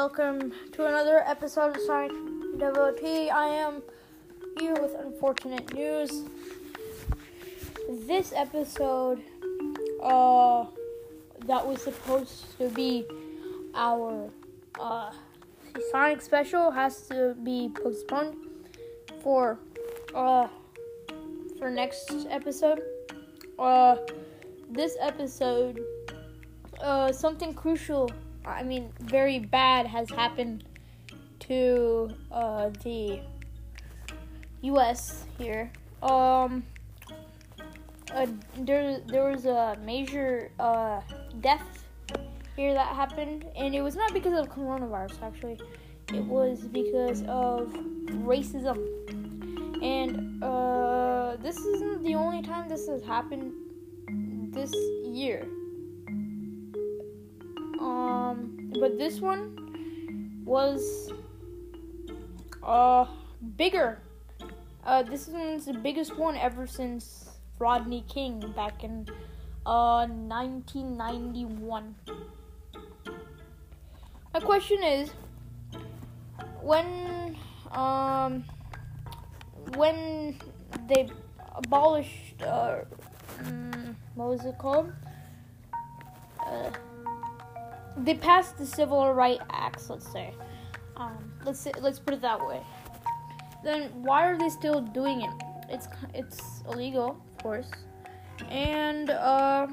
welcome to another episode of Sonic Devotee. I am here with unfortunate news. This episode, uh, that was supposed to be our uh, Sonic special has to be postponed for uh for next episode. Uh, this episode, uh, something crucial I mean, very bad has happened to uh, the U.S. here. Um, uh, there there was a major uh, death here that happened, and it was not because of coronavirus. Actually, it was because of racism. And uh, this isn't the only time this has happened this year. But this one was uh bigger. Uh, this one's the biggest one ever since Rodney King back in uh 1991. My question is, when um when they abolished uh, mm, what was it called? Uh, they passed the Civil Rights Acts, let's say. Um, let's say, let's put it that way. Then why are they still doing it? It's it's illegal, of course, and uh,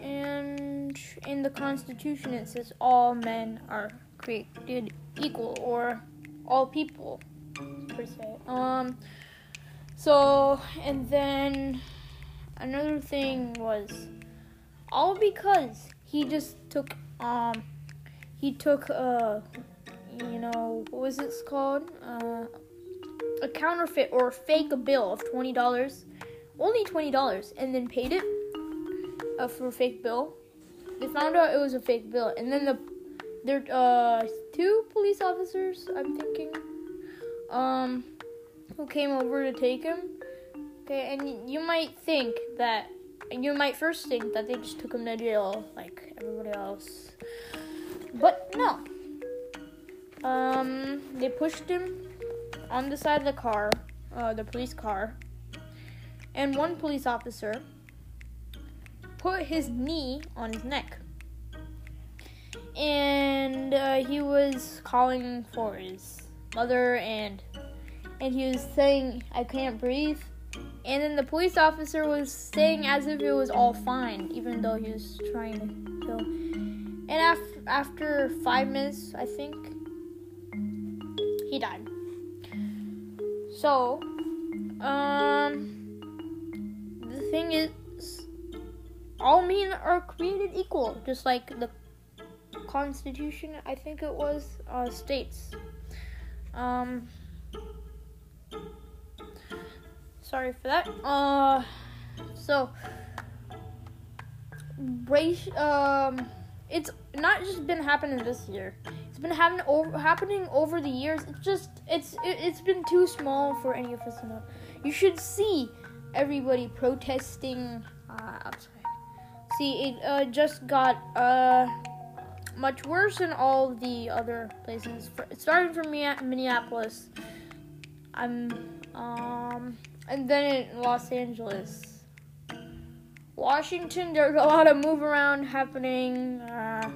and in the Constitution it says all men are created equal, or all people per se. Um, so and then another thing was all because he just took um he took uh you know what was this called? Uh a counterfeit or fake bill of twenty dollars. Only twenty dollars. And then paid it uh, for a fake bill. They found out it was a fake bill. And then the there uh two police officers i'm thinking um who came over to take him. Okay and you might think that you might first think that they just took him to jail like everybody else. But no. Um, they pushed him on the side of the car, uh, the police car, and one police officer put his knee on his neck. And uh, he was calling for his mother and and he was saying, I can't breathe. And then the police officer was saying as if it was all fine, even though he was trying to kill. And after after five minutes, I think he died. So, um, the thing is, all men are created equal, just like the Constitution. I think it was uh, states. Um sorry for that. Uh, so race. Um, it's not just been happening this year. It's been happening over happening over the years. It's just it's it, has been too small for any of us to know. You should see everybody protesting uh, outside. See, it uh, just got uh much worse in all the other places. Starting from Minneapolis, I'm um and then in Los Angeles. Washington, there's a lot of move around happening. Uh,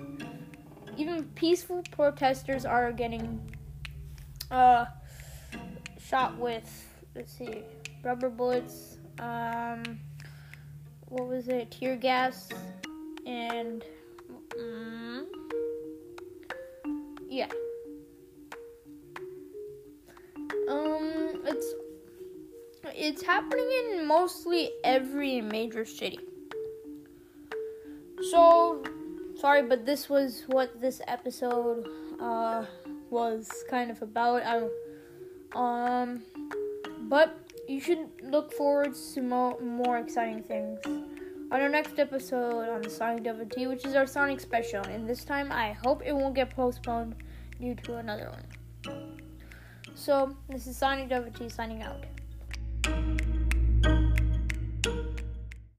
even peaceful protesters are getting uh, shot with, let's see, rubber bullets. Um, what was it? Tear gas. And, um, yeah. It's happening in mostly every major city. So, sorry, but this was what this episode uh, was kind of about. I, um, but you should look forward to mo- more exciting things on our next episode on Sonic Devotee, which is our Sonic special. And this time, I hope it won't get postponed due to another one. So, this is Sonic Devotee signing out.